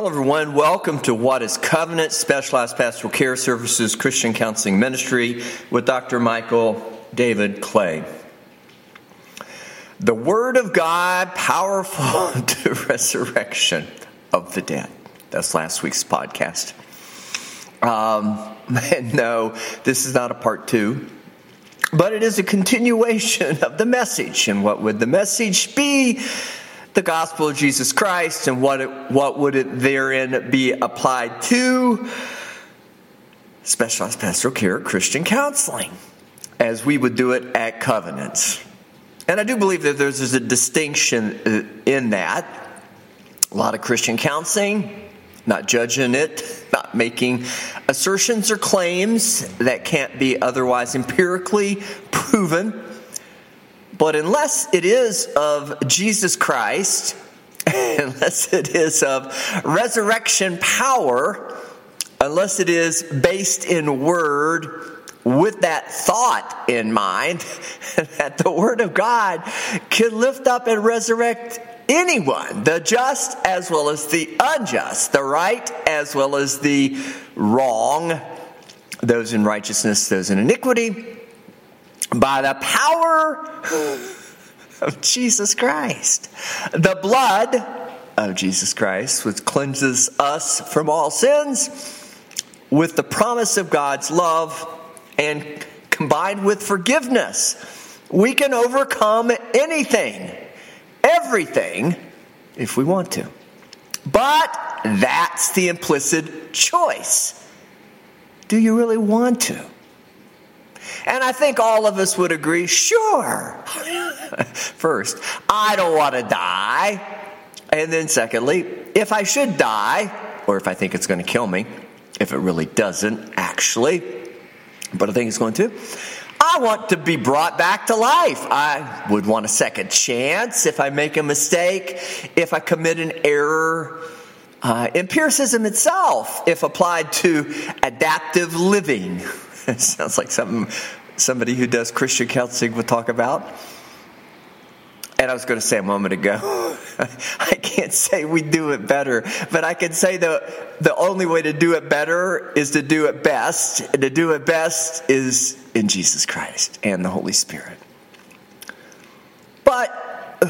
Hello, everyone. Welcome to What is Covenant Specialized Pastoral Care Services Christian Counseling Ministry with Dr. Michael David Clay. The Word of God, powerful to resurrection of the dead. That's last week's podcast. Um, and no, this is not a part two, but it is a continuation of the message. And what would the message be? The gospel of Jesus Christ and what, it, what would it therein be applied to? Specialized pastoral care, Christian counseling, as we would do it at covenants. And I do believe that there's a distinction uh, in that. A lot of Christian counseling, not judging it, not making assertions or claims that can't be otherwise empirically proven but unless it is of Jesus Christ, unless it is of resurrection power, unless it is based in word with that thought in mind that the word of God can lift up and resurrect anyone, the just as well as the unjust, the right as well as the wrong, those in righteousness, those in iniquity by the power of Jesus Christ. The blood of Jesus Christ, which cleanses us from all sins, with the promise of God's love and combined with forgiveness, we can overcome anything, everything, if we want to. But that's the implicit choice. Do you really want to? And I think all of us would agree sure. First, I don't want to die. And then, secondly, if I should die, or if I think it's going to kill me, if it really doesn't, actually, but I think it's going to, I want to be brought back to life. I would want a second chance if I make a mistake, if I commit an error. Uh, empiricism itself, if applied to adaptive living, sounds like something somebody who does Christian counseling would talk about. And I was going to say a moment ago, I can't say we do it better, but I can say the, the only way to do it better is to do it best. And to do it best is in Jesus Christ and the Holy Spirit. But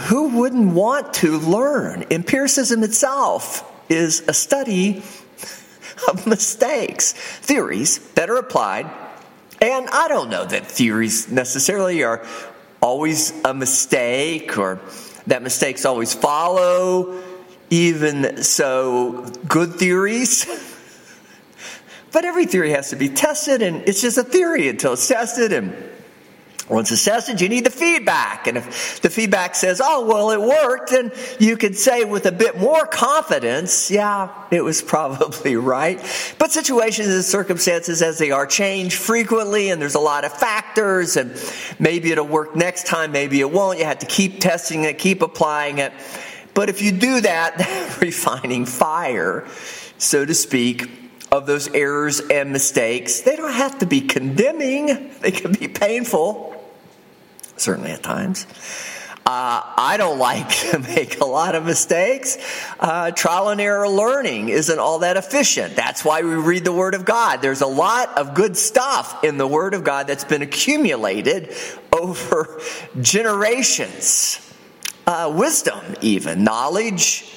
who wouldn't want to learn? Empiricism itself is a study of mistakes, theories that are applied and I don't know that theories necessarily are always a mistake or that mistakes always follow. Even so, good theories. but every theory has to be tested, and it's just a theory until it's tested and once it's tested, you need the feedback. And if the feedback says, oh, well, it worked, then you could say with a bit more confidence, yeah, it was probably right. But situations and circumstances as they are change frequently, and there's a lot of factors, and maybe it'll work next time, maybe it won't. You have to keep testing it, keep applying it. But if you do that, refining fire, so to speak, of those errors and mistakes, they don't have to be condemning, they can be painful certainly at times. Uh, I don't like to make a lot of mistakes. Uh, trial and error learning isn't all that efficient. That's why we read the Word of God. There's a lot of good stuff in the Word of God that's been accumulated over generations. Uh, wisdom, even, knowledge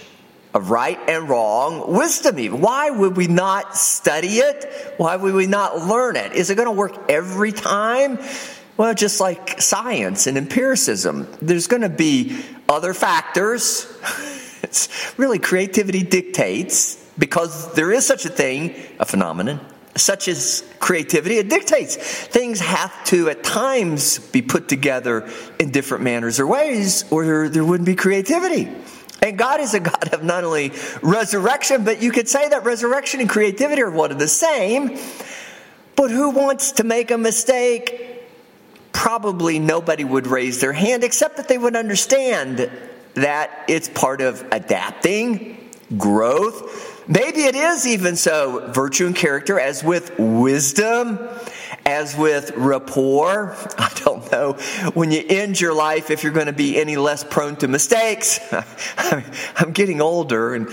of right and wrong, wisdom, even. Why would we not study it? Why would we not learn it? Is it going to work every time? Well, just like science and empiricism, there's going to be other factors. it's really creativity dictates because there is such a thing, a phenomenon, such as creativity. It dictates things have to at times be put together in different manners or ways, or there, there wouldn't be creativity. And God is a God of not only resurrection, but you could say that resurrection and creativity are one and the same. But who wants to make a mistake probably nobody would raise their hand except that they would understand that it's part of adapting, growth. Maybe it is even so, virtue and character, as with wisdom, as with rapport. I don't know when you end your life if you're going to be any less prone to mistakes. I'm getting older and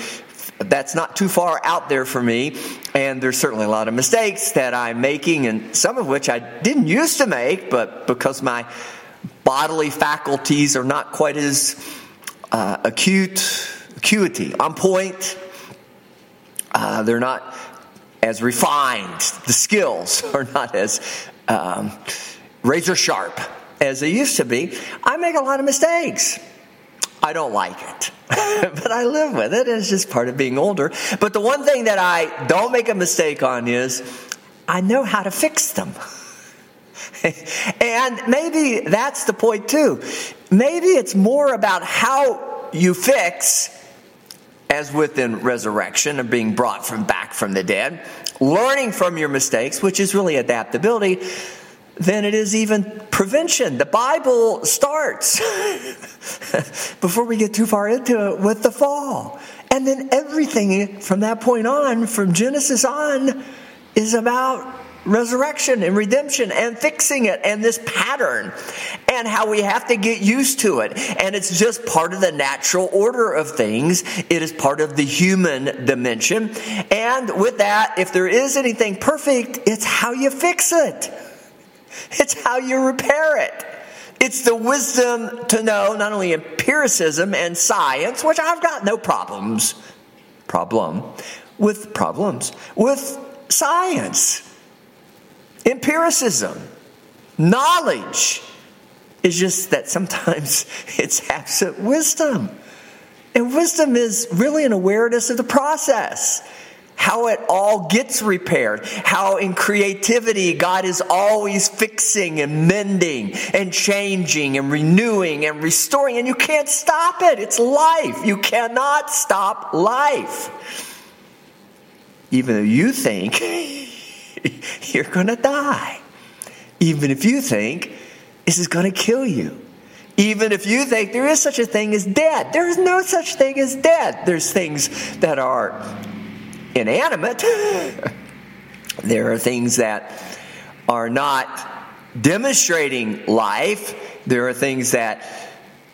that's not too far out there for me. And there's certainly a lot of mistakes that I'm making, and some of which I didn't used to make, but because my bodily faculties are not quite as uh, acute, acuity, on point, uh, they're not as refined. The skills are not as um, razor sharp as they used to be. I make a lot of mistakes. I don't like it, but I live with it. It's just part of being older. But the one thing that I don't make a mistake on is I know how to fix them. and maybe that's the point too. Maybe it's more about how you fix, as within resurrection and being brought from back from the dead, learning from your mistakes, which is really adaptability than it is even prevention. The Bible starts, before we get too far into it, with the fall. And then everything from that point on, from Genesis on, is about resurrection and redemption and fixing it and this pattern and how we have to get used to it. And it's just part of the natural order of things. It is part of the human dimension. And with that, if there is anything perfect, it's how you fix it. It's how you repair it. It's the wisdom to know not only empiricism and science, which I've got no problems, problem, with problems, with science, empiricism, knowledge. is just that sometimes it's absent wisdom. And wisdom is really an awareness of the process how it all gets repaired, how in creativity God is always fixing and mending and changing and renewing and restoring, and you can't stop it. It's life. You cannot stop life. Even though you think you're going to die, even if you think this is going to kill you. Even if you think there is such a thing as dead, there is no such thing as dead. There's things that are inanimate. there are things that are not demonstrating life. There are things that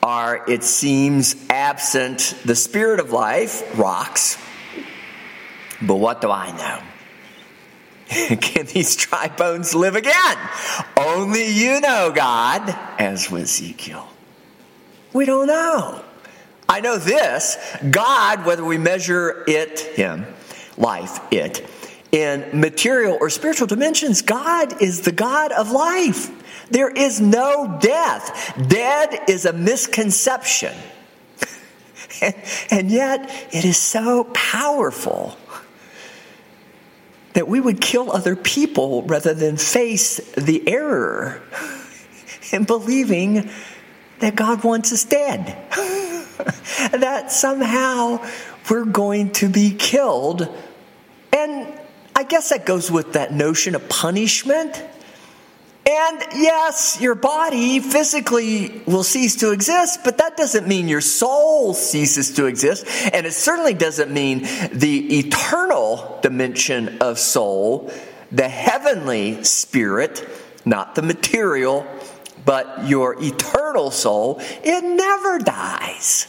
are, it seems, absent the spirit of life, rocks. But what do I know? Can these dry bones live again? Only you know, God, as with Ezekiel. We don't know. I know this God, whether we measure it, Him, life, it. In material or spiritual dimensions, God is the God of life. There is no death. Dead is a misconception. and, yet, it is so powerful that we would kill other people rather than face the error in believing that God wants us dead. that somehow we're going to be killed and I guess that goes with that notion of punishment. And yes, your body physically will cease to exist, but that doesn't mean your soul ceases to exist. And it certainly doesn't mean the eternal dimension of soul, the heavenly spirit, not the material, but your eternal soul, it never dies.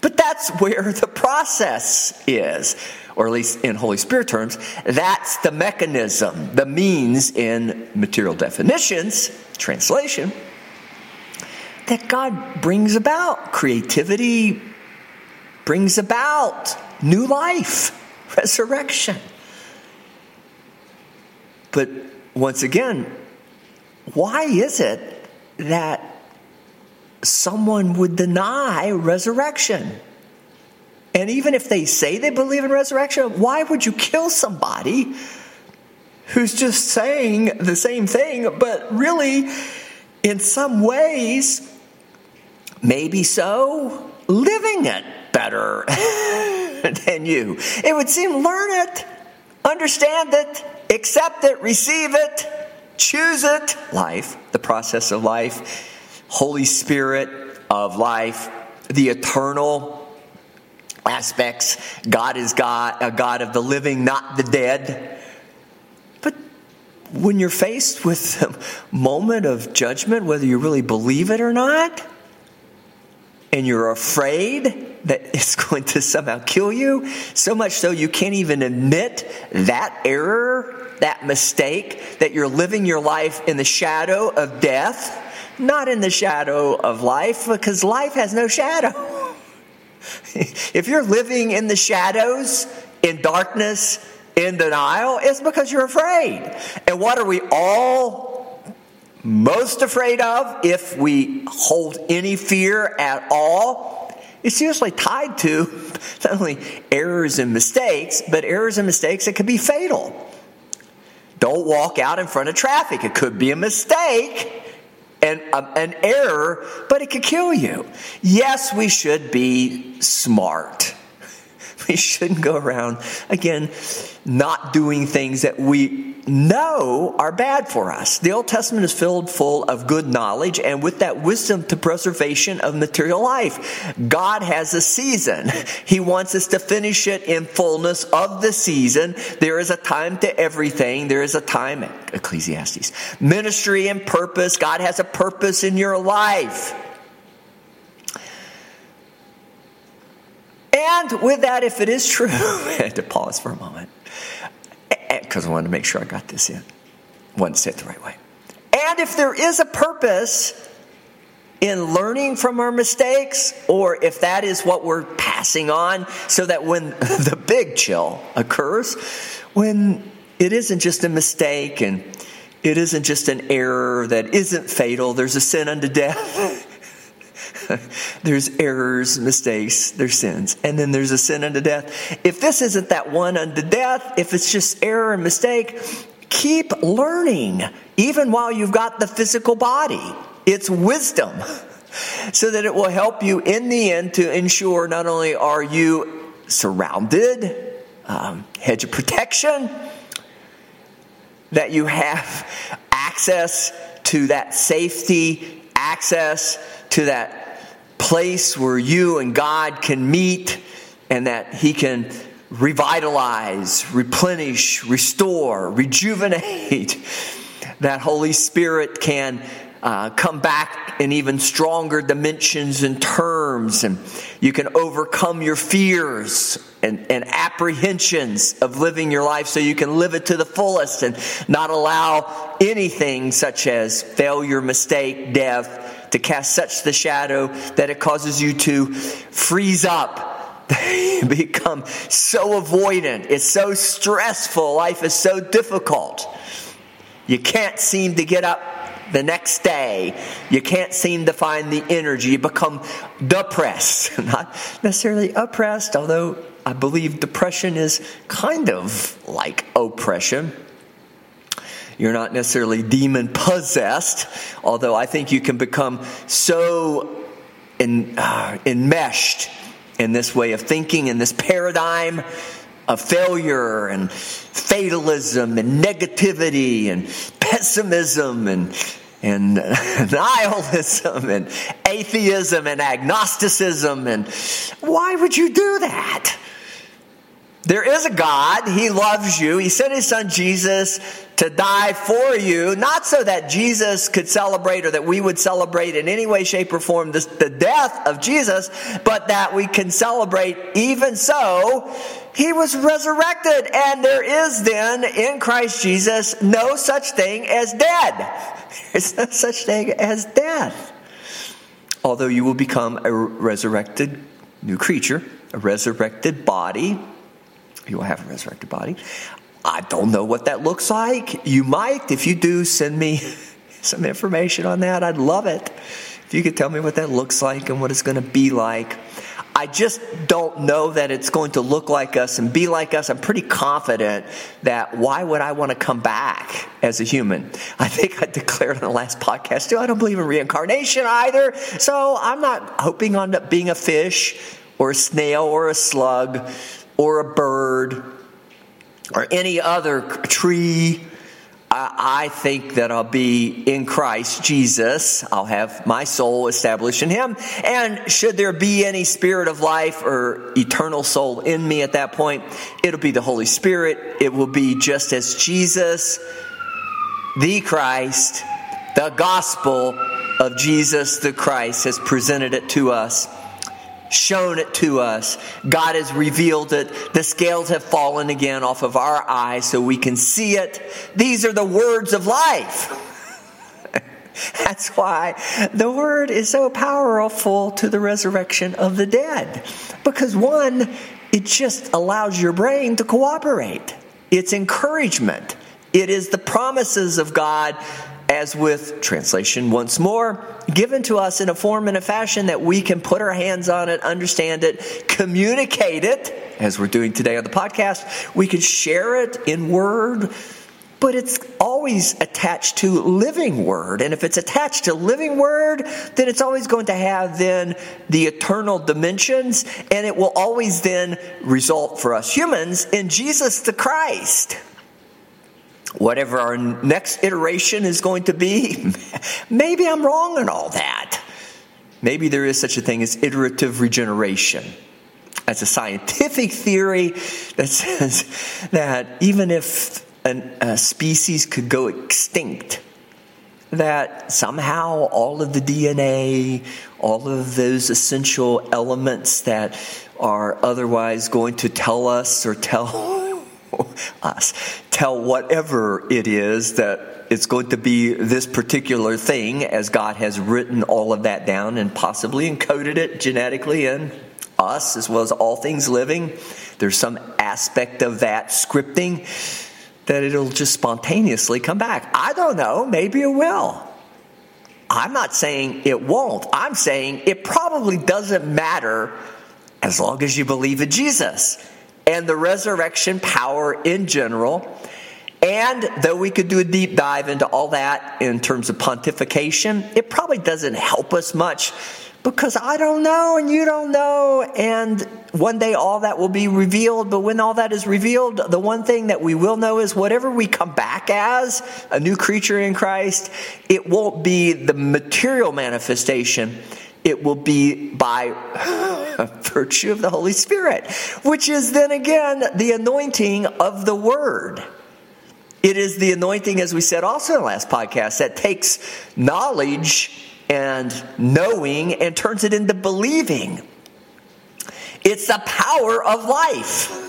But that's where the process is or at least in Holy Spirit terms, that's the mechanism, the means in material definitions, translation, that God brings about creativity, brings about new life, resurrection. But once again, why is it that someone would deny resurrection? And even if they say they believe in resurrection, why would you kill somebody who's just saying the same thing, but really, in some ways, maybe so, living it better than you? It would seem learn it, understand it, accept it, receive it, choose it. Life, the process of life, Holy Spirit of life, the eternal aspects. God is God, a God of the living, not the dead. But when you're faced with a moment of judgment, whether you really believe it or not, and you're afraid, that it's going to somehow kill you, so much so you can't even admit that error, that mistake, that you're living your life in the shadow of death, not in the shadow of life, because life has no shadow. if you're living in the shadows, in darkness, in denial, it's because you're afraid. And what are we all most afraid of if we hold any fear at all? It's usually tied to not only errors and mistakes, but errors and mistakes that could be fatal. Don't walk out in front of traffic. It could be a mistake and um, an error, but it could kill you. Yes, we should be smart. We shouldn't go around, again, not doing things that we know are bad for us. The Old Testament is filled full of good knowledge and with that wisdom to preservation of material life. God has a season. He wants us to finish it in fullness of the season. There is a time to everything. There is a time, Ecclesiastes. Ministry and purpose. God has a purpose in your life. And with that, if it is true, I had to pause for a moment because I wanted to make sure I got this in. Wanted to say it the right way. And if there is a purpose in learning from our mistakes, or if that is what we're passing on, so that when the big chill occurs, when it isn't just a mistake and it isn't just an error that isn't fatal, there's a sin unto death. there's errors, mistakes, there's sins, and then there's a sin unto death. If this isn't that one unto death, if it's just error and mistake, keep learning, even while you've got the physical body. It's wisdom, so that it will help you in the end to ensure not only are you surrounded, um, hedge of protection, that you have access to that safety, access to that place where you and God can meet and that He can revitalize, replenish, restore, rejuvenate. that Holy Spirit can uh, come back in even stronger dimensions and terms, and you can overcome your fears and, and apprehensions of living your life so you can live it to the fullest and not allow anything such as failure, mistake, death to cast such the shadow that it causes you to freeze up, become so avoidant. It's so stressful. Life is so difficult. You can't seem to get up the next day. You can't seem to find the energy. You become depressed. Not necessarily oppressed, although I believe depression is kind of like oppression. You're not necessarily demon possessed, although I think you can become so uh, enmeshed in this way of thinking, in this paradigm of failure and fatalism and negativity and pessimism and and nihilism and atheism and agnosticism and why would you do that? There is a God. He loves you. He sent his son Jesus to die for you, not so that Jesus could celebrate or that we would celebrate in any way, shape, or form the death of Jesus, but that we can celebrate even so. He was resurrected, and there is then in Christ Jesus no such thing as dead. There's no such thing as death. Although you will become a resurrected new creature, a resurrected body, you will have a resurrected body. I don't know what that looks like. You might. If you do, send me some information on that. I'd love it. If you could tell me what that looks like and what it's going to be like. I just don't know that it's going to look like us and be like us. I'm pretty confident that why would I want to come back as a human? I think I declared on the last podcast too, I don't believe in reincarnation either. So I'm not hoping on being a fish or a snail or a slug or a bird or any other tree. I, think that I'll be in Christ Jesus. I'll have my soul established in Him. And should there be any spirit of life or eternal soul in me at that point, it'll be the Holy Spirit. It will be just as Jesus, the Christ, the gospel of Jesus the Christ has presented it to us shown it to us. God has revealed it. The scales have fallen again off of our eyes so we can see it. These are the words of life. That's why the word is so powerful to the resurrection of the dead. Because one, it just allows your brain to cooperate. It's encouragement. It is the promises of God as with translation once more, given to us in a form and a fashion that we can put our hands on it, understand it, communicate it, as we're doing today on the podcast. We can share it in word, but it's always attached to living word. And if it's attached to living word, then it's always going to have then the eternal dimensions, and it will always then result for us humans in Jesus the Christ whatever our next iteration is going to be, maybe I'm wrong in all that. Maybe there is such a thing as iterative regeneration. That's a scientific theory that says that even if an, a species could go extinct, that somehow all of the DNA, all of those essential elements that are otherwise going to tell us or tell us tell whatever it is that it's going to be this particular thing as God has written all of that down and possibly encoded it genetically in us as well as all things living. There's some aspect of that scripting that it'll just spontaneously come back. I don't know. Maybe it will. I'm not saying it won't. I'm saying it probably doesn't matter as long as you believe in Jesus and the resurrection power in general. And though we could do a deep dive into all that in terms of pontification, it probably doesn't help us much because I don't know and you don't know. And one day all that will be revealed. But when all that is revealed, the one thing that we will know is whatever we come back as, a new creature in Christ, it won't be the material manifestation it will be by virtue of the Holy Spirit, which is then again the anointing of the Word. It is the anointing, as we said also in the last podcast, that takes knowledge and knowing and turns it into believing. It's the power of life.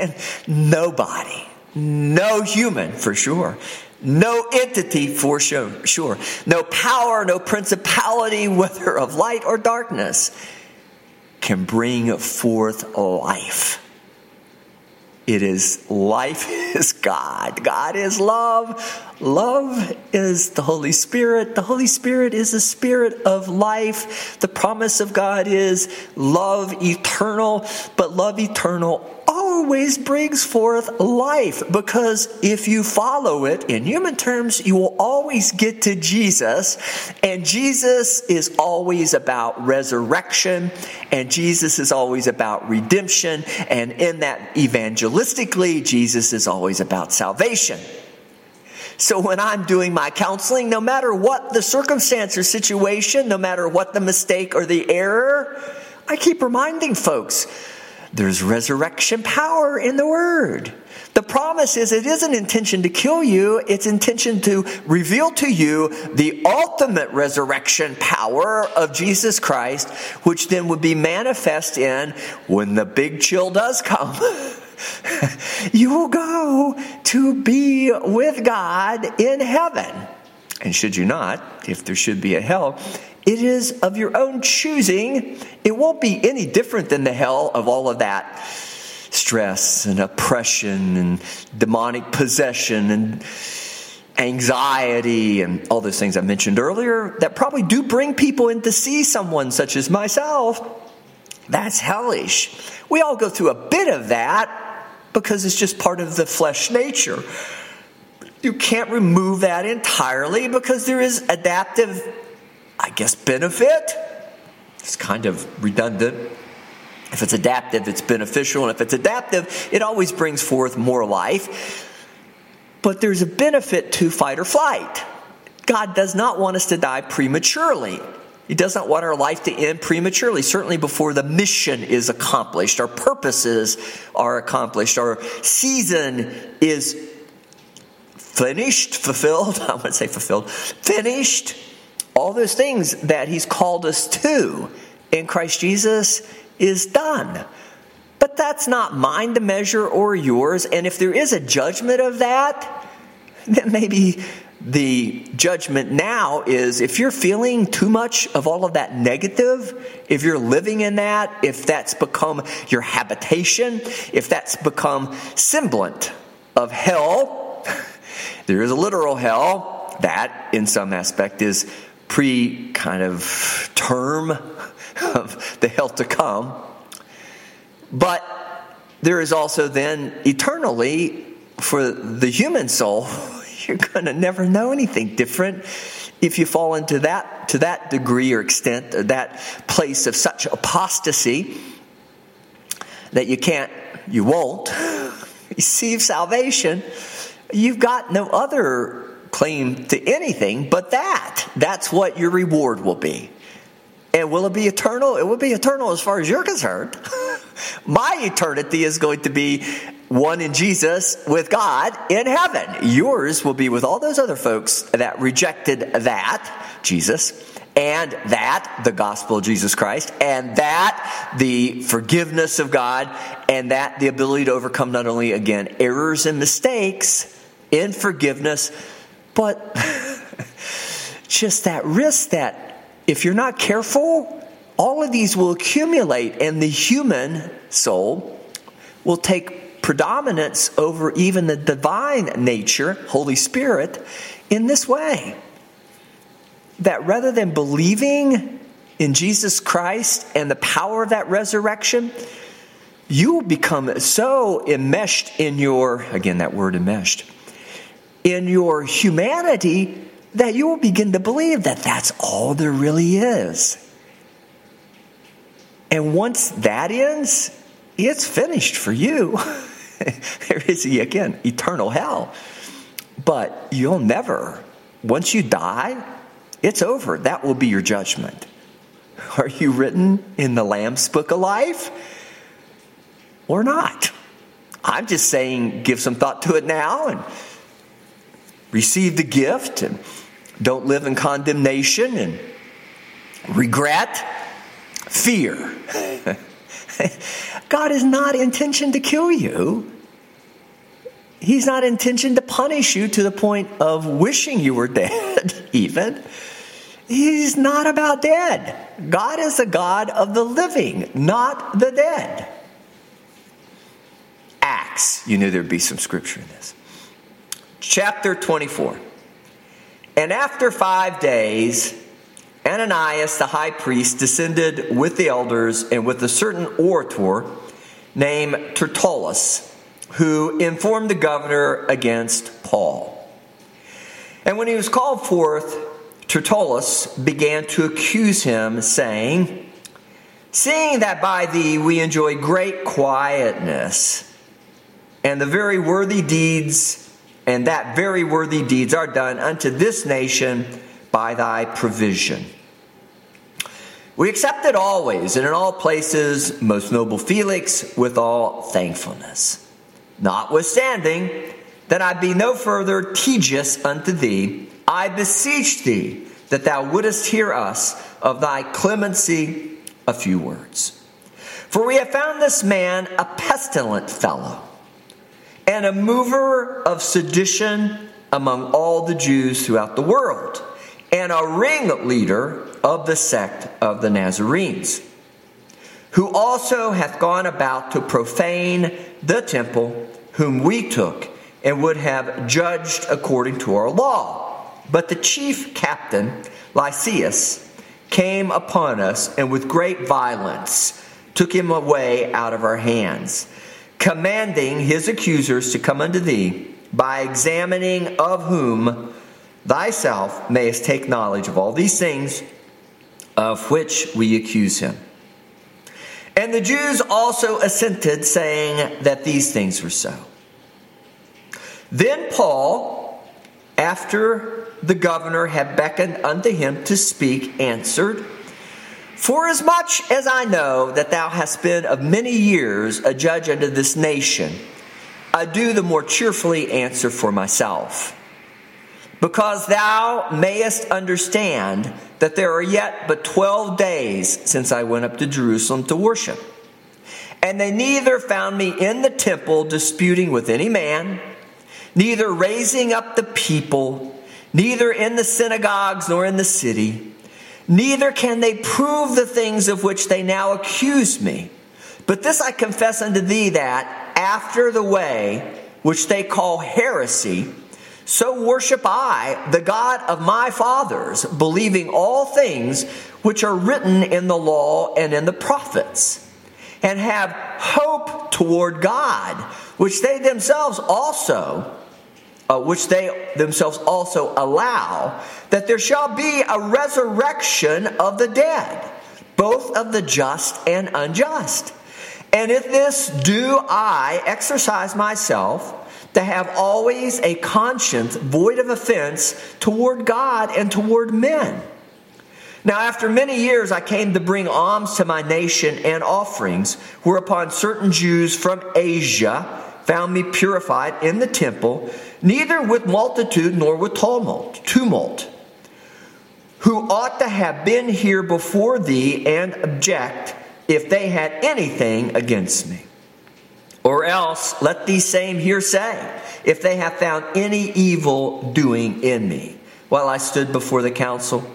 And nobody, no human for sure, no entity for sure. sure, No power, no principality, whether of light or darkness, can bring forth life. It is life is God. God is love. Love is the Holy Spirit. The Holy Spirit is the spirit of life. The promise of God is love eternal, but love eternal always brings forth life because if you follow it in human terms, you will always get to Jesus. And Jesus is always about resurrection, and Jesus is always about redemption. And in that, evangelistically, Jesus is always about salvation. So when I'm doing my counseling, no matter what the circumstance or situation, no matter what the mistake or the error, I keep reminding folks there's resurrection power in the word. The promise is it isn't intention to kill you, it's intention to reveal to you the ultimate resurrection power of Jesus Christ, which then would be manifest in when the big chill does come. you will go to be with God in heaven. And should you not, if there should be a hell, it is of your own choosing. It won't be any different than the hell of all of that stress and oppression and demonic possession and anxiety and all those things I mentioned earlier that probably do bring people in to see someone such as myself. That's hellish. We all go through a bit of that because it's just part of the flesh nature. You can't remove that entirely because there is adaptive I guess, benefit. It's kind of redundant. If it's adaptive, it's beneficial. And if it's adaptive, it always brings forth more life. But there's a benefit to fight or flight. God does not want us to die prematurely. He doesn't want our life to end prematurely, certainly before the mission is accomplished, our purposes are accomplished, our season is finished, fulfilled. I would say fulfilled, finished all those things that He's called us to in Christ Jesus is done. But that's not mine to measure or yours. And if there is a judgment of that, then maybe the judgment now is if you're feeling too much of all of that negative, if you're living in that, if that's become your habitation, if that's become semblant of hell, there is a literal hell that, in some aspect, is pre kind of term of the hell to come. But there is also then eternally for the human soul, you're going to never know anything different if you fall into that to that degree or extent or that place of such apostasy that you can't you won't receive salvation you've got no other claim to anything but that. That's what your reward will be. And will it be eternal? It will be eternal as far as you're concerned. My eternity is going to be one in Jesus with God in heaven. Yours will be with all those other folks that rejected that, Jesus, and that, the gospel of Jesus Christ, and that, the forgiveness of God, and that, the ability to overcome not only, again, errors and mistakes in forgiveness, but just that risk that if you're not careful, all of these will accumulate, and the human soul will take predominance over even the divine nature, Holy Spirit, in this way. That rather than believing in Jesus Christ and the power of that resurrection, you will become so enmeshed in your, again, that word enmeshed, in your humanity that you will begin to believe that that's all there really is. And once that ends, it's finished for you. there is, again, eternal hell. But you'll never, once you die, it's over. That will be your judgment. Are you written in the Lamb's book of life or not? I'm just saying, give some thought to it now and receive the gift and don't live in condemnation and regret fear. God is not intention to kill you. He's not intention to punish you to the point of wishing you were dead, even. He's not about dead. God is a God of the living, not the dead. Acts, you knew there'd be some scripture in this. Chapter 24. And after five days, Ananias the high priest descended with the elders and with a certain orator named Tertullus, who informed the governor against Paul. And when he was called forth, Tertullus began to accuse him, saying, Seeing that by thee we enjoy great quietness, and the very worthy deeds, and that very worthy deeds are done unto this nation by thy provision. We accept it always and in all places, most noble Felix, with all thankfulness. Notwithstanding, that I be no further tedious unto thee, I beseech thee that thou wouldest hear us of thy clemency a few words. For we have found this man a pestilent fellow, and a mover of sedition among all the Jews throughout the world, and a ringleader of the sect of the Nazarenes, who also hath gone about to profane the temple, whom we took and would have judged according to our law. But the chief captain, Lysias, came upon us and with great violence took him away out of our hands, commanding his accusers to come unto thee, by examining of whom thyself mayest take knowledge of all these things of which we accuse him. And the Jews also assented, saying that these things were so. Then Paul, after the governor had beckoned unto him to speak, answered, Forasmuch as I know that thou hast been of many years a judge unto this nation, I do the more cheerfully answer for myself. because thou mayest understand that there are yet but twelve days since I went up to Jerusalem to worship. And they neither found me in the temple disputing with any man, neither raising up the people, neither in the synagogues nor in the city. Neither can they prove the things of which they now accuse me. But this I confess unto thee that after the way which they call heresy, so worship I the God of my fathers, believing all things which are written in the law and in the prophets, and have hope toward God, which they themselves also uh, which they themselves also allow, that there shall be a resurrection of the dead, both of the just and unjust. And if this do I exercise myself to have always a conscience void of offense toward God and toward men. Now, after many years, I came to bring alms to my nation and offerings, whereupon certain Jews from Asia found me purified in the temple, neither with multitude nor with tumult, tumult, who ought to have been here before thee and object if they had anything against me. Or else let these same here say, if they have found any evil doing in me, while I stood before the council,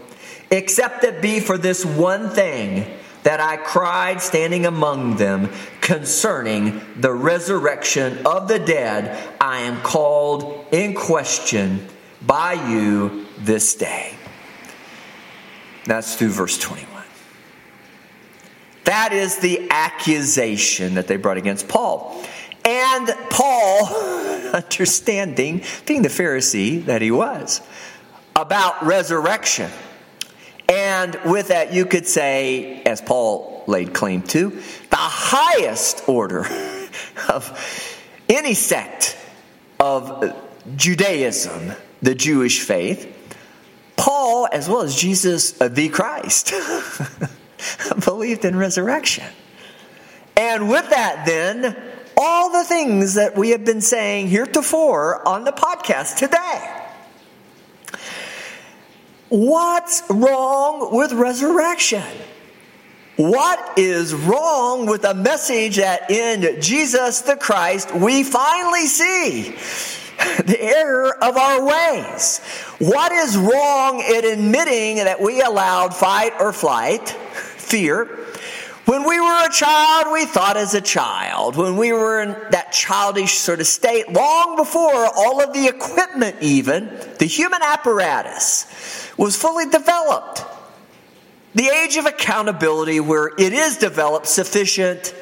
except it be for this one thing that I cried standing among them concerning the resurrection of the dead, I am called in question by you this day. That's through verse 21. That is the accusation that they brought against Paul. And Paul, understanding, being the Pharisee that he was, about resurrection. And with that, you could say, as Paul laid claim to, the highest order of any sect of Judaism, the Jewish faith, Paul, as well as Jesus, uh, the Christ. believed in resurrection. And with that, then, all the things that we have been saying heretofore on the podcast today. What's wrong with resurrection? What is wrong with a message that in Jesus the Christ we finally see the error of our ways? What is wrong in admitting that we allowed fight or flight? fear. When we were a child, we thought as a child. When we were in that childish sort of state, long before all of the equipment, even, the human apparatus, was fully developed. The age of accountability, where it is developed sufficient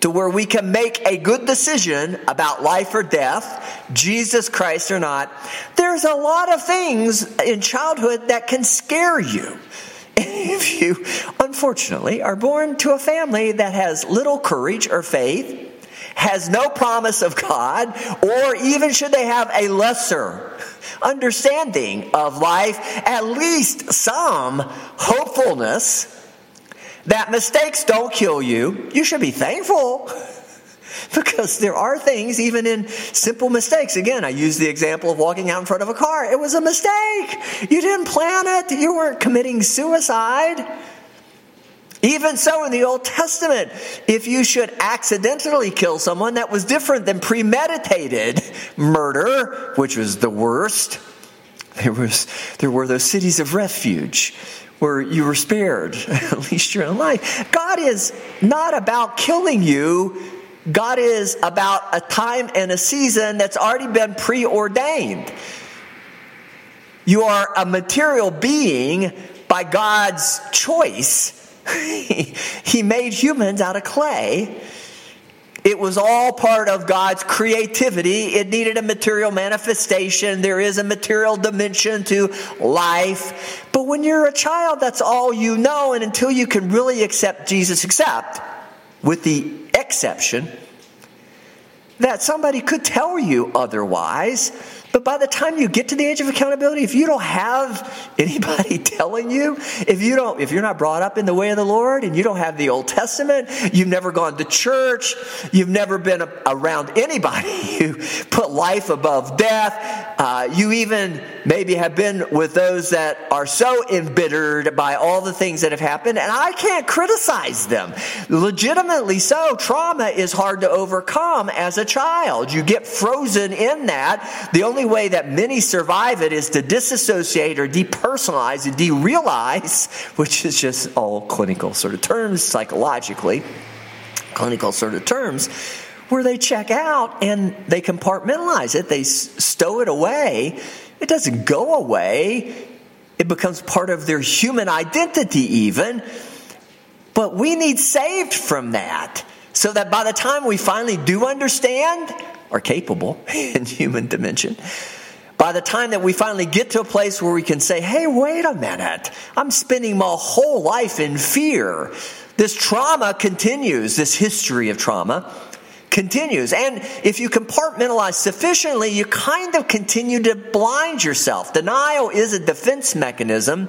to where we can make a good decision about life or death, Jesus Christ or not, there's a lot of things in childhood that can scare you If you, unfortunately, are born to a family that has little courage or faith, has no promise of God, or even should they have a lesser understanding of life, at least some hopefulness that mistakes don't kill you. You should be thankful because there are things, even in simple mistakes. Again, I use the example of walking out in front of a car. It was a mistake. You didn't plan it, you weren't committing suicide. Even so, in the Old Testament, if you should accidentally kill someone, that was different than premeditated murder, which was the worst. There, was, there were those cities of refuge where you were spared, at least your own life. God is not about killing you God is about a time and a season that's already been preordained. You are a material being by God's choice. He made humans out of clay. It was all part of God's creativity. It needed a material manifestation. There is a material dimension to life. But when you're a child, that's all you know. And until you can really accept Jesus, accept, with the exception that somebody could tell you otherwise, But by the time you get to the age of accountability, if you don't have anybody telling you, if you don't, if you're not brought up in the way of the Lord and you don't have the Old Testament, you've never gone to church, you've never been around anybody who put life above death, uh, you even maybe have been with those that are so embittered by all the things that have happened, and I can't criticize them. Legitimately so, trauma is hard to overcome as a child. You get frozen in that. The only way that many survive it is to disassociate or depersonalize and derealize, which is just all clinical sort of terms psychologically, clinical sort of terms where they check out and they compartmentalize it, they stow it away. It doesn't go away, it becomes part of their human identity, even. But we need saved from that so that by the time we finally do understand, are capable in human dimension, by the time that we finally get to a place where we can say, hey, wait a minute, I'm spending my whole life in fear. This trauma continues, this history of trauma continues. And if you compartmentalize sufficiently, you kind of continue to blind yourself. Denial is a defense mechanism.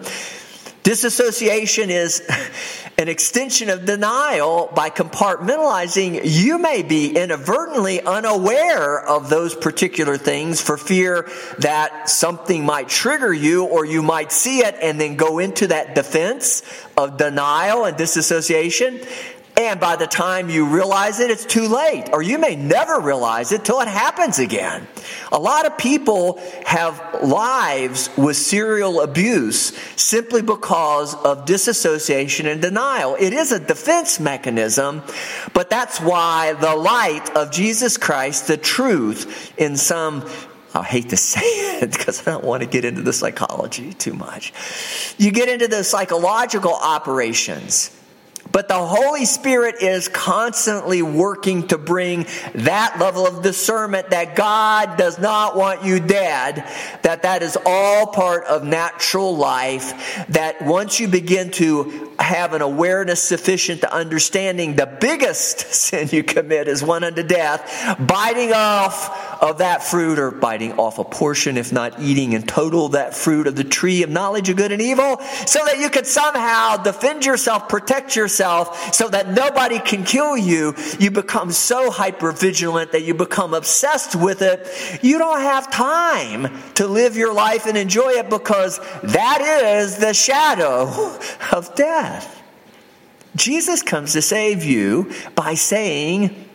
Disassociation is an extension of denial by compartmentalizing. You may be inadvertently unaware of those particular things for fear that something might trigger you or you might see it and then go into that defense of denial and disassociation. And by the time you realize it, it's too late. Or you may never realize it till it happens again. A lot of people have lives with serial abuse simply because of disassociation and denial. It is a defense mechanism, but that's why the light of Jesus Christ, the truth, in some I hate to say it because I don't want to get into the psychology too much. You get into the psychological operations but the Holy Spirit is constantly working to bring that level of discernment that God does not want you dead, that that is all part of natural life, that once you begin to have an awareness sufficient to understanding the biggest sin you commit is one unto death, biting off of that fruit or biting off a portion, if not eating in total that fruit of the tree of knowledge of good and evil, so that you could somehow defend yourself, protect yourself, so that nobody can kill you. You become so hyper vigilant that you become obsessed with it. You don't have time to live your life and enjoy it because that is the shadow of death. Jesus comes to save you by saying,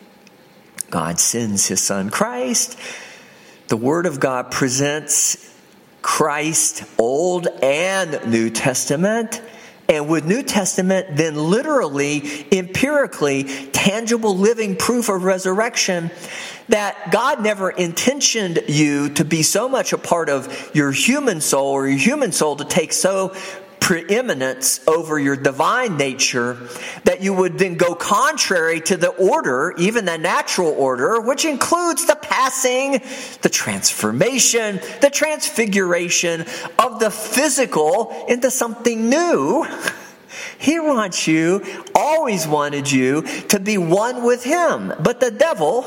God sends his son Christ. The Word of God presents Christ, Old and New Testament. And with New Testament, then literally, empirically, tangible living proof of resurrection that God never intentioned you to be so much a part of your human soul or your human soul to take so preeminence over your divine nature that you would then go contrary to the order, even the natural order, which includes the passing, the transformation, the transfiguration of the physical into something new. He wants you, always wanted you, to be one with Him. But the devil,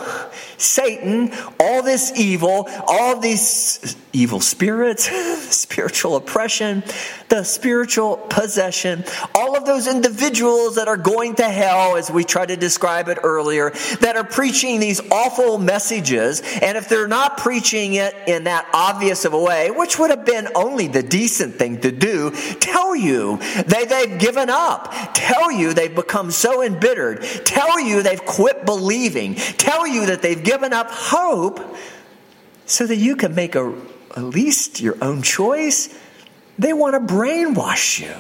Satan, all this evil, all these evil spirits, spiritual oppression, the spiritual possession, all of those individuals that are going to hell, as we tried to describe it earlier, that are preaching these awful messages. And if they're not preaching it in that obvious of a way, which would have been only the decent thing to do, tell you they, they've given up, tell you they've become so embittered, tell you they've quit believing, tell you that they've given up hope so that you can make a at least your own choice. They want to brainwash you.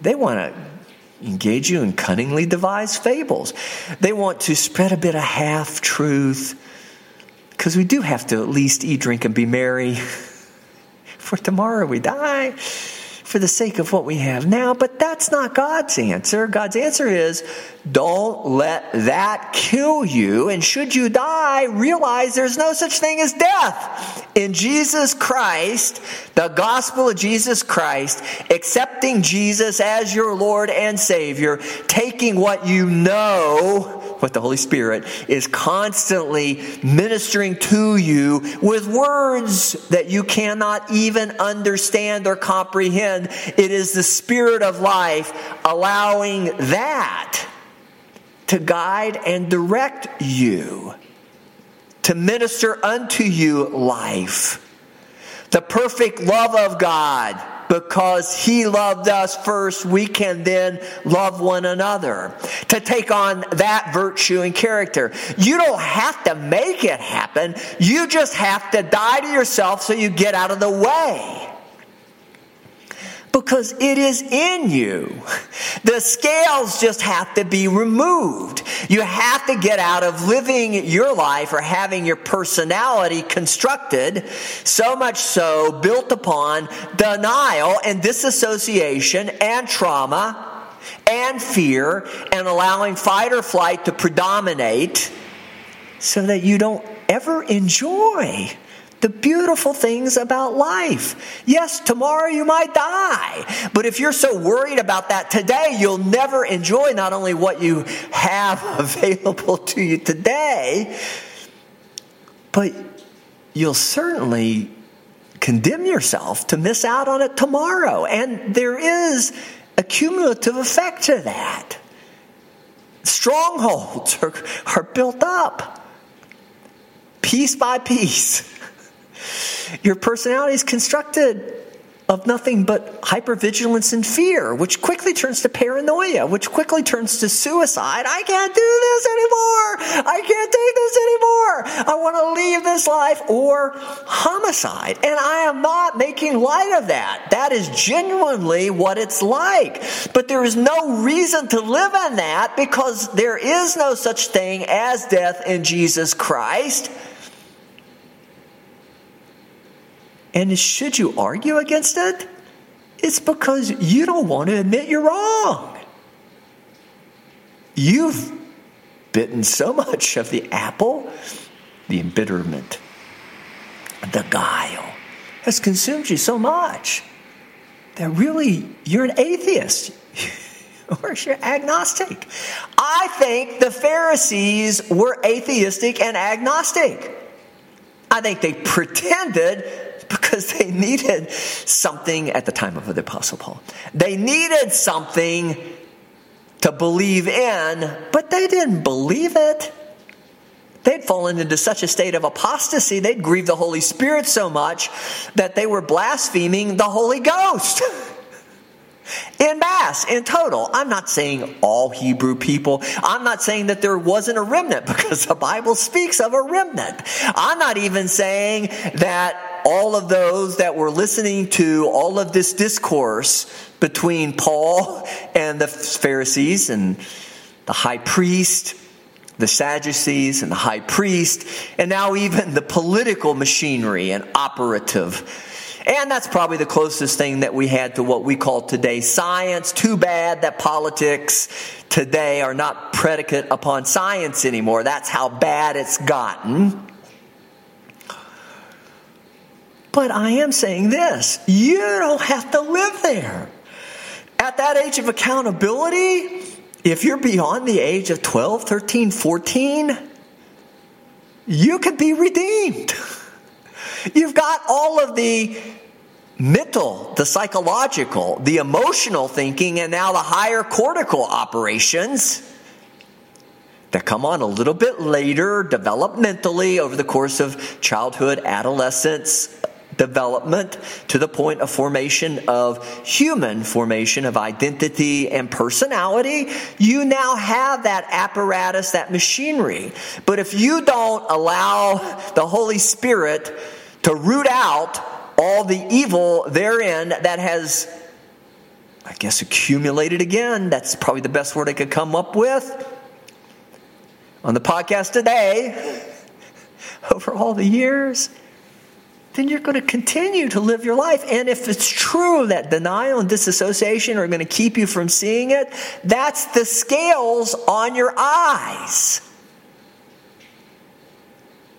They want to engage you in cunningly devised fables. They want to spread a bit of half truth because we do have to at least eat, drink, and be merry. For tomorrow we die for the sake of what we have now, but that's not God's answer. God's answer is don't let that kill you. And should you die, realize there's no such thing as death. In Jesus Christ, the gospel of Jesus Christ, accepting Jesus as your Lord and Savior, taking what you know what the Holy Spirit is constantly ministering to you with words that you cannot even understand or comprehend. It is the Spirit of life allowing that to guide and direct you, to minister unto you life. The perfect love of God because he loved us first, we can then love one another. To take on that virtue and character. You don't have to make it happen. You just have to die to yourself so you get out of the way because it is in you. The scales just have to be removed. You have to get out of living your life or having your personality constructed so much so built upon denial and disassociation and trauma and fear and allowing fight or flight to predominate so that you don't ever enjoy the beautiful things about life. Yes, tomorrow you might die, but if you're so worried about that today, you'll never enjoy not only what you have available to you today, but you'll certainly condemn yourself to miss out on it tomorrow. And there is a cumulative effect to that. Strongholds are, are built up piece by piece. Your personality is constructed of nothing but hypervigilance and fear, which quickly turns to paranoia, which quickly turns to suicide. I can't do this anymore. I can't take this anymore. I want to leave this life or homicide. And I am not making light of that. That is genuinely what it's like. But there is no reason to live in that because there is no such thing as death in Jesus Christ. And should you argue against it? It's because you don't want to admit you're wrong. You've bitten so much of the apple, the embitterment, the guile has consumed you so much that really you're an atheist or you're agnostic. I think the Pharisees were atheistic and agnostic. I think they pretended because they needed something at the time of the Apostle Paul. They needed something to believe in, but they didn't believe it. They'd fallen into such a state of apostasy, they'd grieved the Holy Spirit so much that they were blaspheming the Holy Ghost. in mass, in total. I'm not saying all Hebrew people. I'm not saying that there wasn't a remnant because the Bible speaks of a remnant. I'm not even saying that all of those that were listening to all of this discourse between Paul and the Pharisees and the high priest, the Sadducees and the high priest, and now even the political machinery and operative. And that's probably the closest thing that we had to what we call today science. Too bad that politics today are not predicate upon science anymore. That's how bad it's gotten. But I am saying this you don't have to live there. At that age of accountability, if you're beyond the age of 12, 13, 14, you could be redeemed. You've got all of the mental, the psychological, the emotional thinking, and now the higher cortical operations that come on a little bit later, developmentally, over the course of childhood, adolescence, development to the point of formation of human formation of identity and personality, you now have that apparatus, that machinery. But if you don't allow the Holy Spirit to root out all the evil therein that has, I guess, accumulated again, that's probably the best word I could come up with. On the podcast today, over all the years, then you're going to continue to live your life. And if it's true that denial and disassociation are going to keep you from seeing it, that's the scales on your eyes.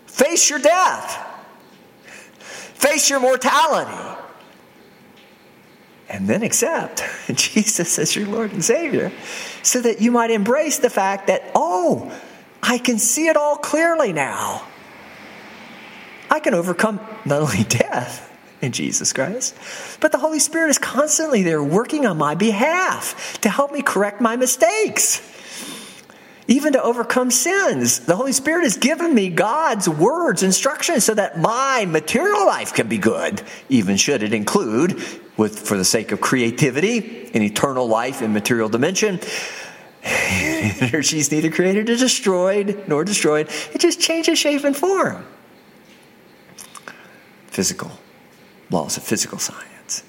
Face your death, face your mortality, and then accept Jesus as your Lord and Savior so that you might embrace the fact that, oh, I can see it all clearly now. I can overcome not only death in Jesus Christ, but the Holy Spirit is constantly there working on my behalf to help me correct my mistakes even to overcome sins. The Holy Spirit has given me God's words, instructions, so that my material life can be good, even should it include, with for the sake of creativity, an eternal life in material dimension. Energies neither created or destroyed, nor destroyed. It just changes shape and form. Physical laws of physical science.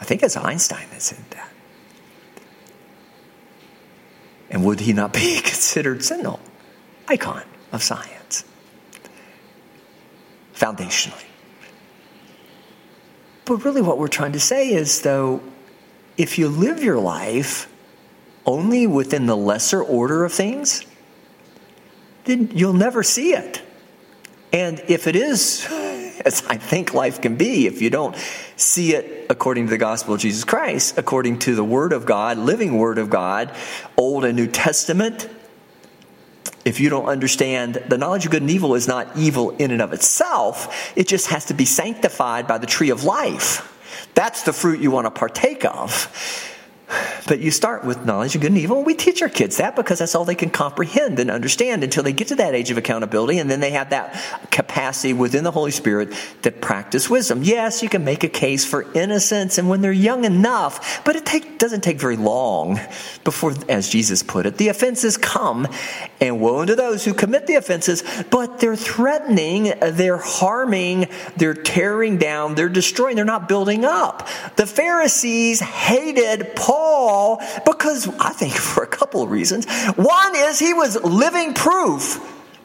I think it's Einstein that said that. And would he not be considered sentinel, icon of science? Foundationally. But really, what we're trying to say is, though, if you live your life only within the lesser order of things, then you'll never see it. And if it is as I think life can be if you don't see it according to the gospel of Jesus Christ, according to the Word of God, living Word of God, Old and New Testament. If you don't understand the knowledge of good and evil is not evil in and of itself, it just has to be sanctified by the tree of life. That's the fruit you want to partake of. But you start with knowledge of good and evil. We teach our kids that because that's all they can comprehend and understand until they get to that age of accountability, and then they have that capacity within the Holy Spirit to practice wisdom. Yes, you can make a case for innocence, and when they're young enough, but it take, doesn't take very long before, as Jesus put it, the offenses come, and woe unto those who commit the offenses, but they're threatening, they're harming, they're tearing down, they're destroying, they're not building up. The Pharisees hated Paul Paul because I think for a couple of reasons. One is he was living proof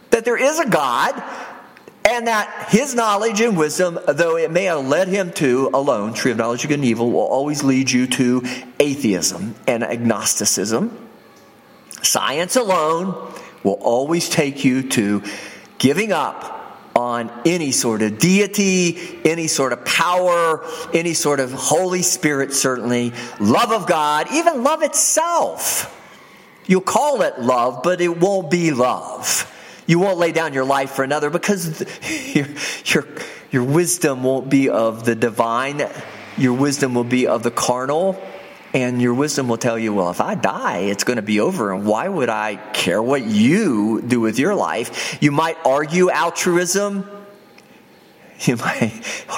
that there is a God and that his knowledge and wisdom, though it may have led him to alone, tree of knowledge of good and evil, will always lead you to atheism and agnosticism. Science alone will always take you to giving up on any sort of deity, any sort of power, any sort of Holy Spirit, certainly, love of God, even love itself. You'll call it love, but it won't be love. You won't lay down your life for another because your, your, your wisdom won't be of the divine, your wisdom will be of the carnal and your wisdom will tell you, well, if I die, it's going to be over. And why would I care what you do with your life? You might argue altruism. You might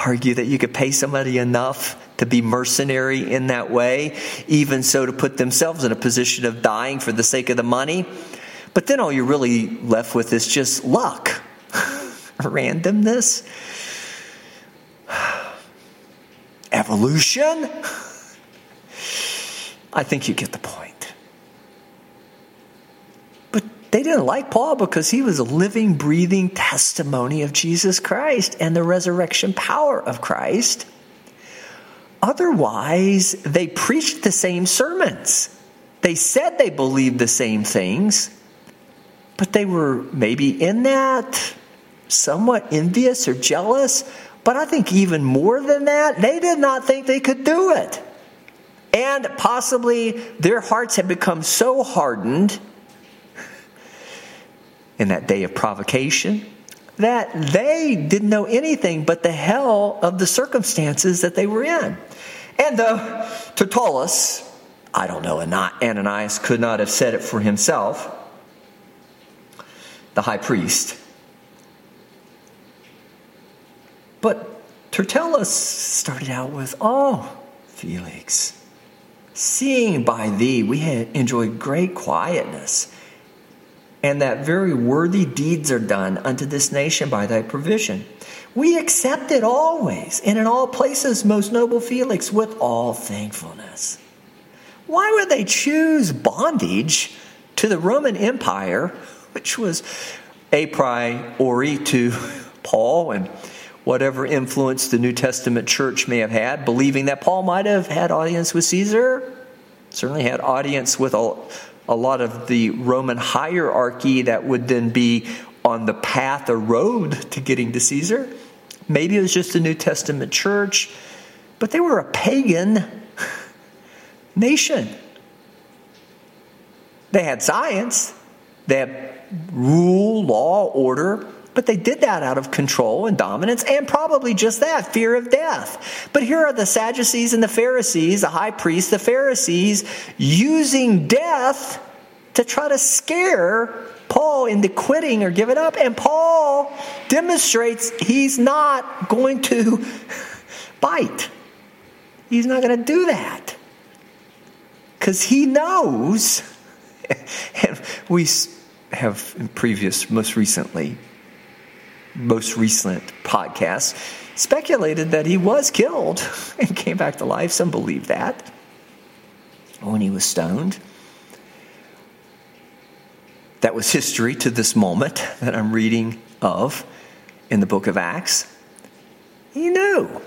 argue that you could pay somebody enough to be mercenary in that way, even so to put themselves in a position of dying for the sake of the money. But then all you're really left with is just luck, randomness, evolution. I think you get the point. But they didn't like Paul because he was a living, breathing testimony of Jesus Christ and the resurrection power of Christ. Otherwise, they preached the same sermons. They said they believed the same things, but they were maybe in that somewhat envious or jealous. But I think even more than that, they did not think they could do it. And possibly their hearts had become so hardened in that day of provocation that they didn't know anything but the hell of the circumstances that they were in. And though Tertullus, I don't know, Ananias could not have said it for himself, the high priest. But Tertullus started out with, Oh, Felix, Seeing by thee, we enjoy great quietness, and that very worthy deeds are done unto this nation by thy provision. We accept it always, and in all places, most noble Felix, with all thankfulness. Why would they choose bondage to the Roman Empire, which was a priori to Paul and whatever influence the New Testament church may have had, believing that Paul might have had audience with Caesar, certainly had audience with a, a lot of the Roman hierarchy that would then be on the path or road to getting to Caesar. Maybe it was just the New Testament church, but they were a pagan nation. They had science, they had rule, law, order, but they did that out of control and dominance and probably just that fear of death. But here are the Sadducees and the Pharisees, the high priests, the Pharisees, using death to try to scare Paul into quitting or giving up. And Paul demonstrates he's not going to bite, he's not going to do that. Because he knows, and we have in previous, most recently, most recent podcast, speculated that he was killed and came back to life. Some believe that when he was stoned. That was history to this moment that I'm reading of in the book of Acts. He knew.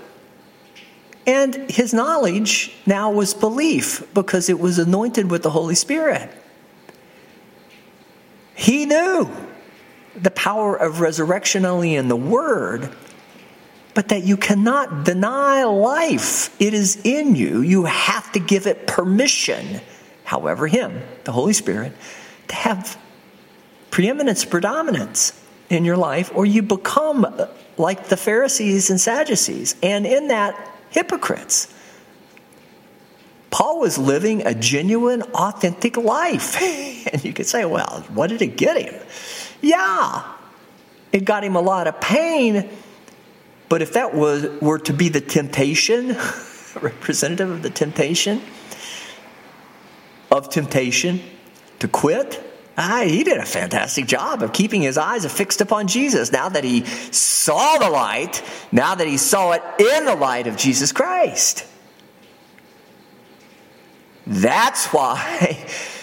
And his knowledge now was belief because it was anointed with the Holy Spirit. He knew the power of resurrection only in the Word, but that you cannot deny life. It is in you. You have to give it permission, however, Him, the Holy Spirit, to have preeminence, predominance in your life, or you become like the Pharisees and Sadducees, and in that, hypocrites. Paul was living a genuine, authentic life. And you could say, well, what did it get him? Yeah, it got him a lot of pain, but if that was, were to be the temptation, representative of the temptation, of temptation to quit, Ah, he did a fantastic job of keeping his eyes fixed upon Jesus. Now that he saw the light, now that he saw it in the light of Jesus Christ. That's why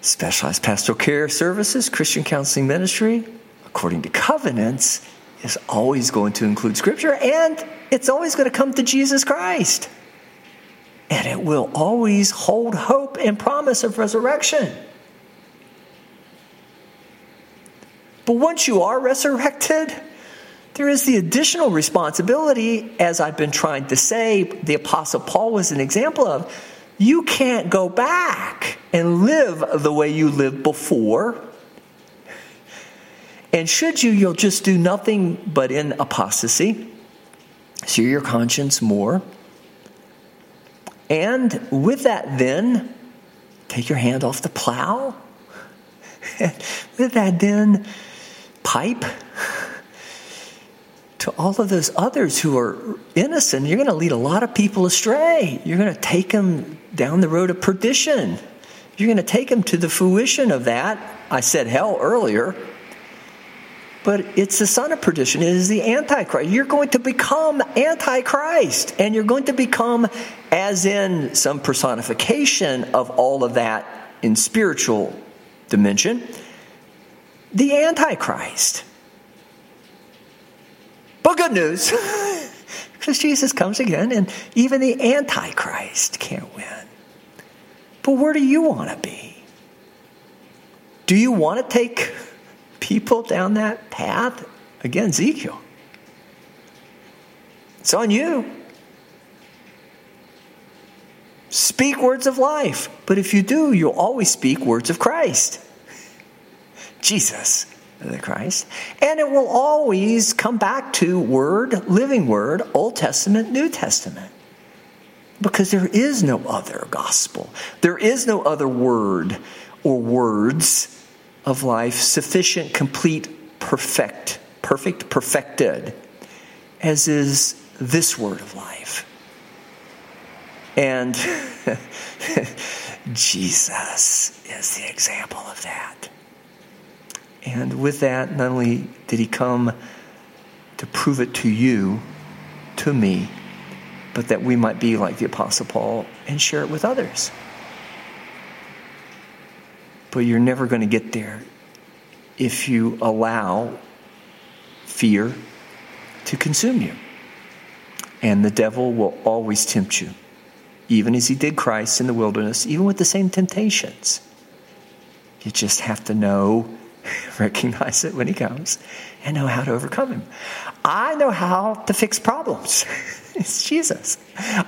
specialized pastoral care services, Christian counseling ministry, according to covenants, is always going to include Scripture and it's always going to come to Jesus Christ. And it will always hold hope and promise of resurrection. But once you are resurrected, there is the additional responsibility, as I've been trying to say, the Apostle Paul was an example of. You can't go back and live the way you lived before. And should you, you'll just do nothing but in apostasy. Sear your conscience more. And with that, then, take your hand off the plow. with that, then, pipe to all of those others who are innocent, you're going to lead a lot of people astray. You're going to take them down the road of perdition. You're going to take them to the fruition of that. I said hell earlier, but it's the son of perdition. It is the Antichrist. You're going to become Antichrist, and you're going to become, as in some personification of all of that in spiritual dimension the Antichrist. But good news, because Jesus comes again, and even the Antichrist can't win. But where do you want to be? Do you want to take people down that path? Again, Ezekiel. It's on you. Speak words of life. But if you do, you'll always speak words of Christ. Jesus the Christ. And it will always come back to Word, living Word, Old Testament, New Testament. Because there is no other gospel. There is no other word or words of life sufficient, complete, perfect, perfect, perfected, as is this word of life. And Jesus is the example of that. And with that, not only did he come to prove it to you, to me, but that we might be like the Apostle Paul and share it with others. But you're never going to get there if you allow fear to consume you. And the devil will always tempt you, even as he did Christ in the wilderness, even with the same temptations. You just have to know recognize it when he comes, and know how to overcome him. I know how to fix problems. it's Jesus.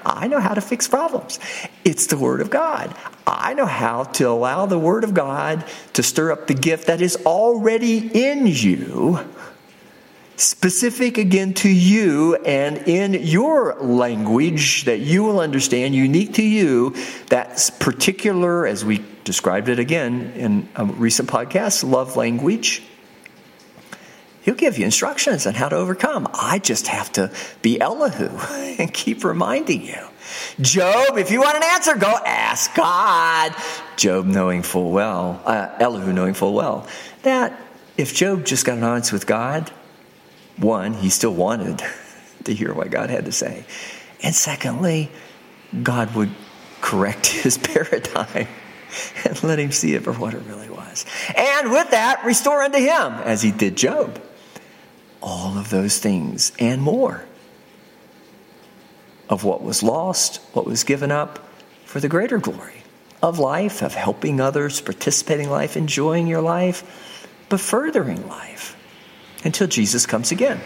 I know how to fix problems. It's the Word of God. I know how to allow the Word of God to stir up the gift that is already in you, specific again to you and in your language that you will understand, unique to you, that's particular, as we described it again in a recent podcast, love language. He'll give you instructions on how to overcome. I just have to be Elihu and keep reminding you. Job, if you want an answer, go ask God. Job knowing full well, uh, Elihu knowing full well, that if Job just got an answer with God, one, he still wanted to hear what God had to say. And secondly, God would correct his paradigm and let him see it for what it really was. And with that, restore unto him, as he did Job, all of those things and more of what was lost, what was given up for the greater glory of life, of helping others, participating in life, enjoying your life, but furthering life until Jesus comes again.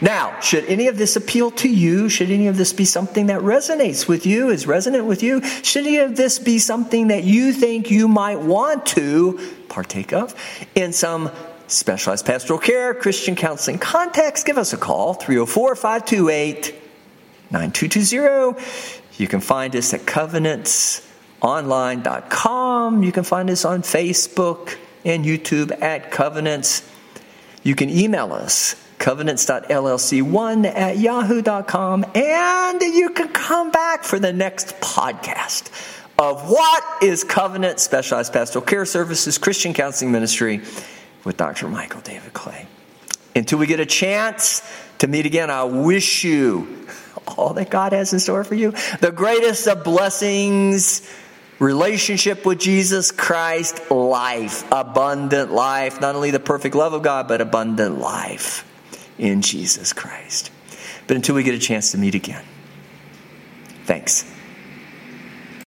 Now, should any of this appeal to you? Should any of this be something that resonates with you, is resonant with you? Should any of this be something that you think you might want to partake of in some specialized pastoral care, Christian counseling context? Give us a call, 304 528 9220. You can find us at covenantsonline.com. You can find us on Facebook and YouTube at Covenants. You can email us, covenants.llc1 at yahoo.com, and you can come back for the next podcast of What is Covenant Specialized Pastoral Care Services Christian Counseling Ministry with Dr. Michael David Clay. Until we get a chance to meet again, I wish you all that God has in store for you. The greatest of blessings, relationship with Jesus Christ, life, abundant life. Not only the perfect love of God, but abundant life in Jesus Christ. But until we get a chance to meet again, thanks.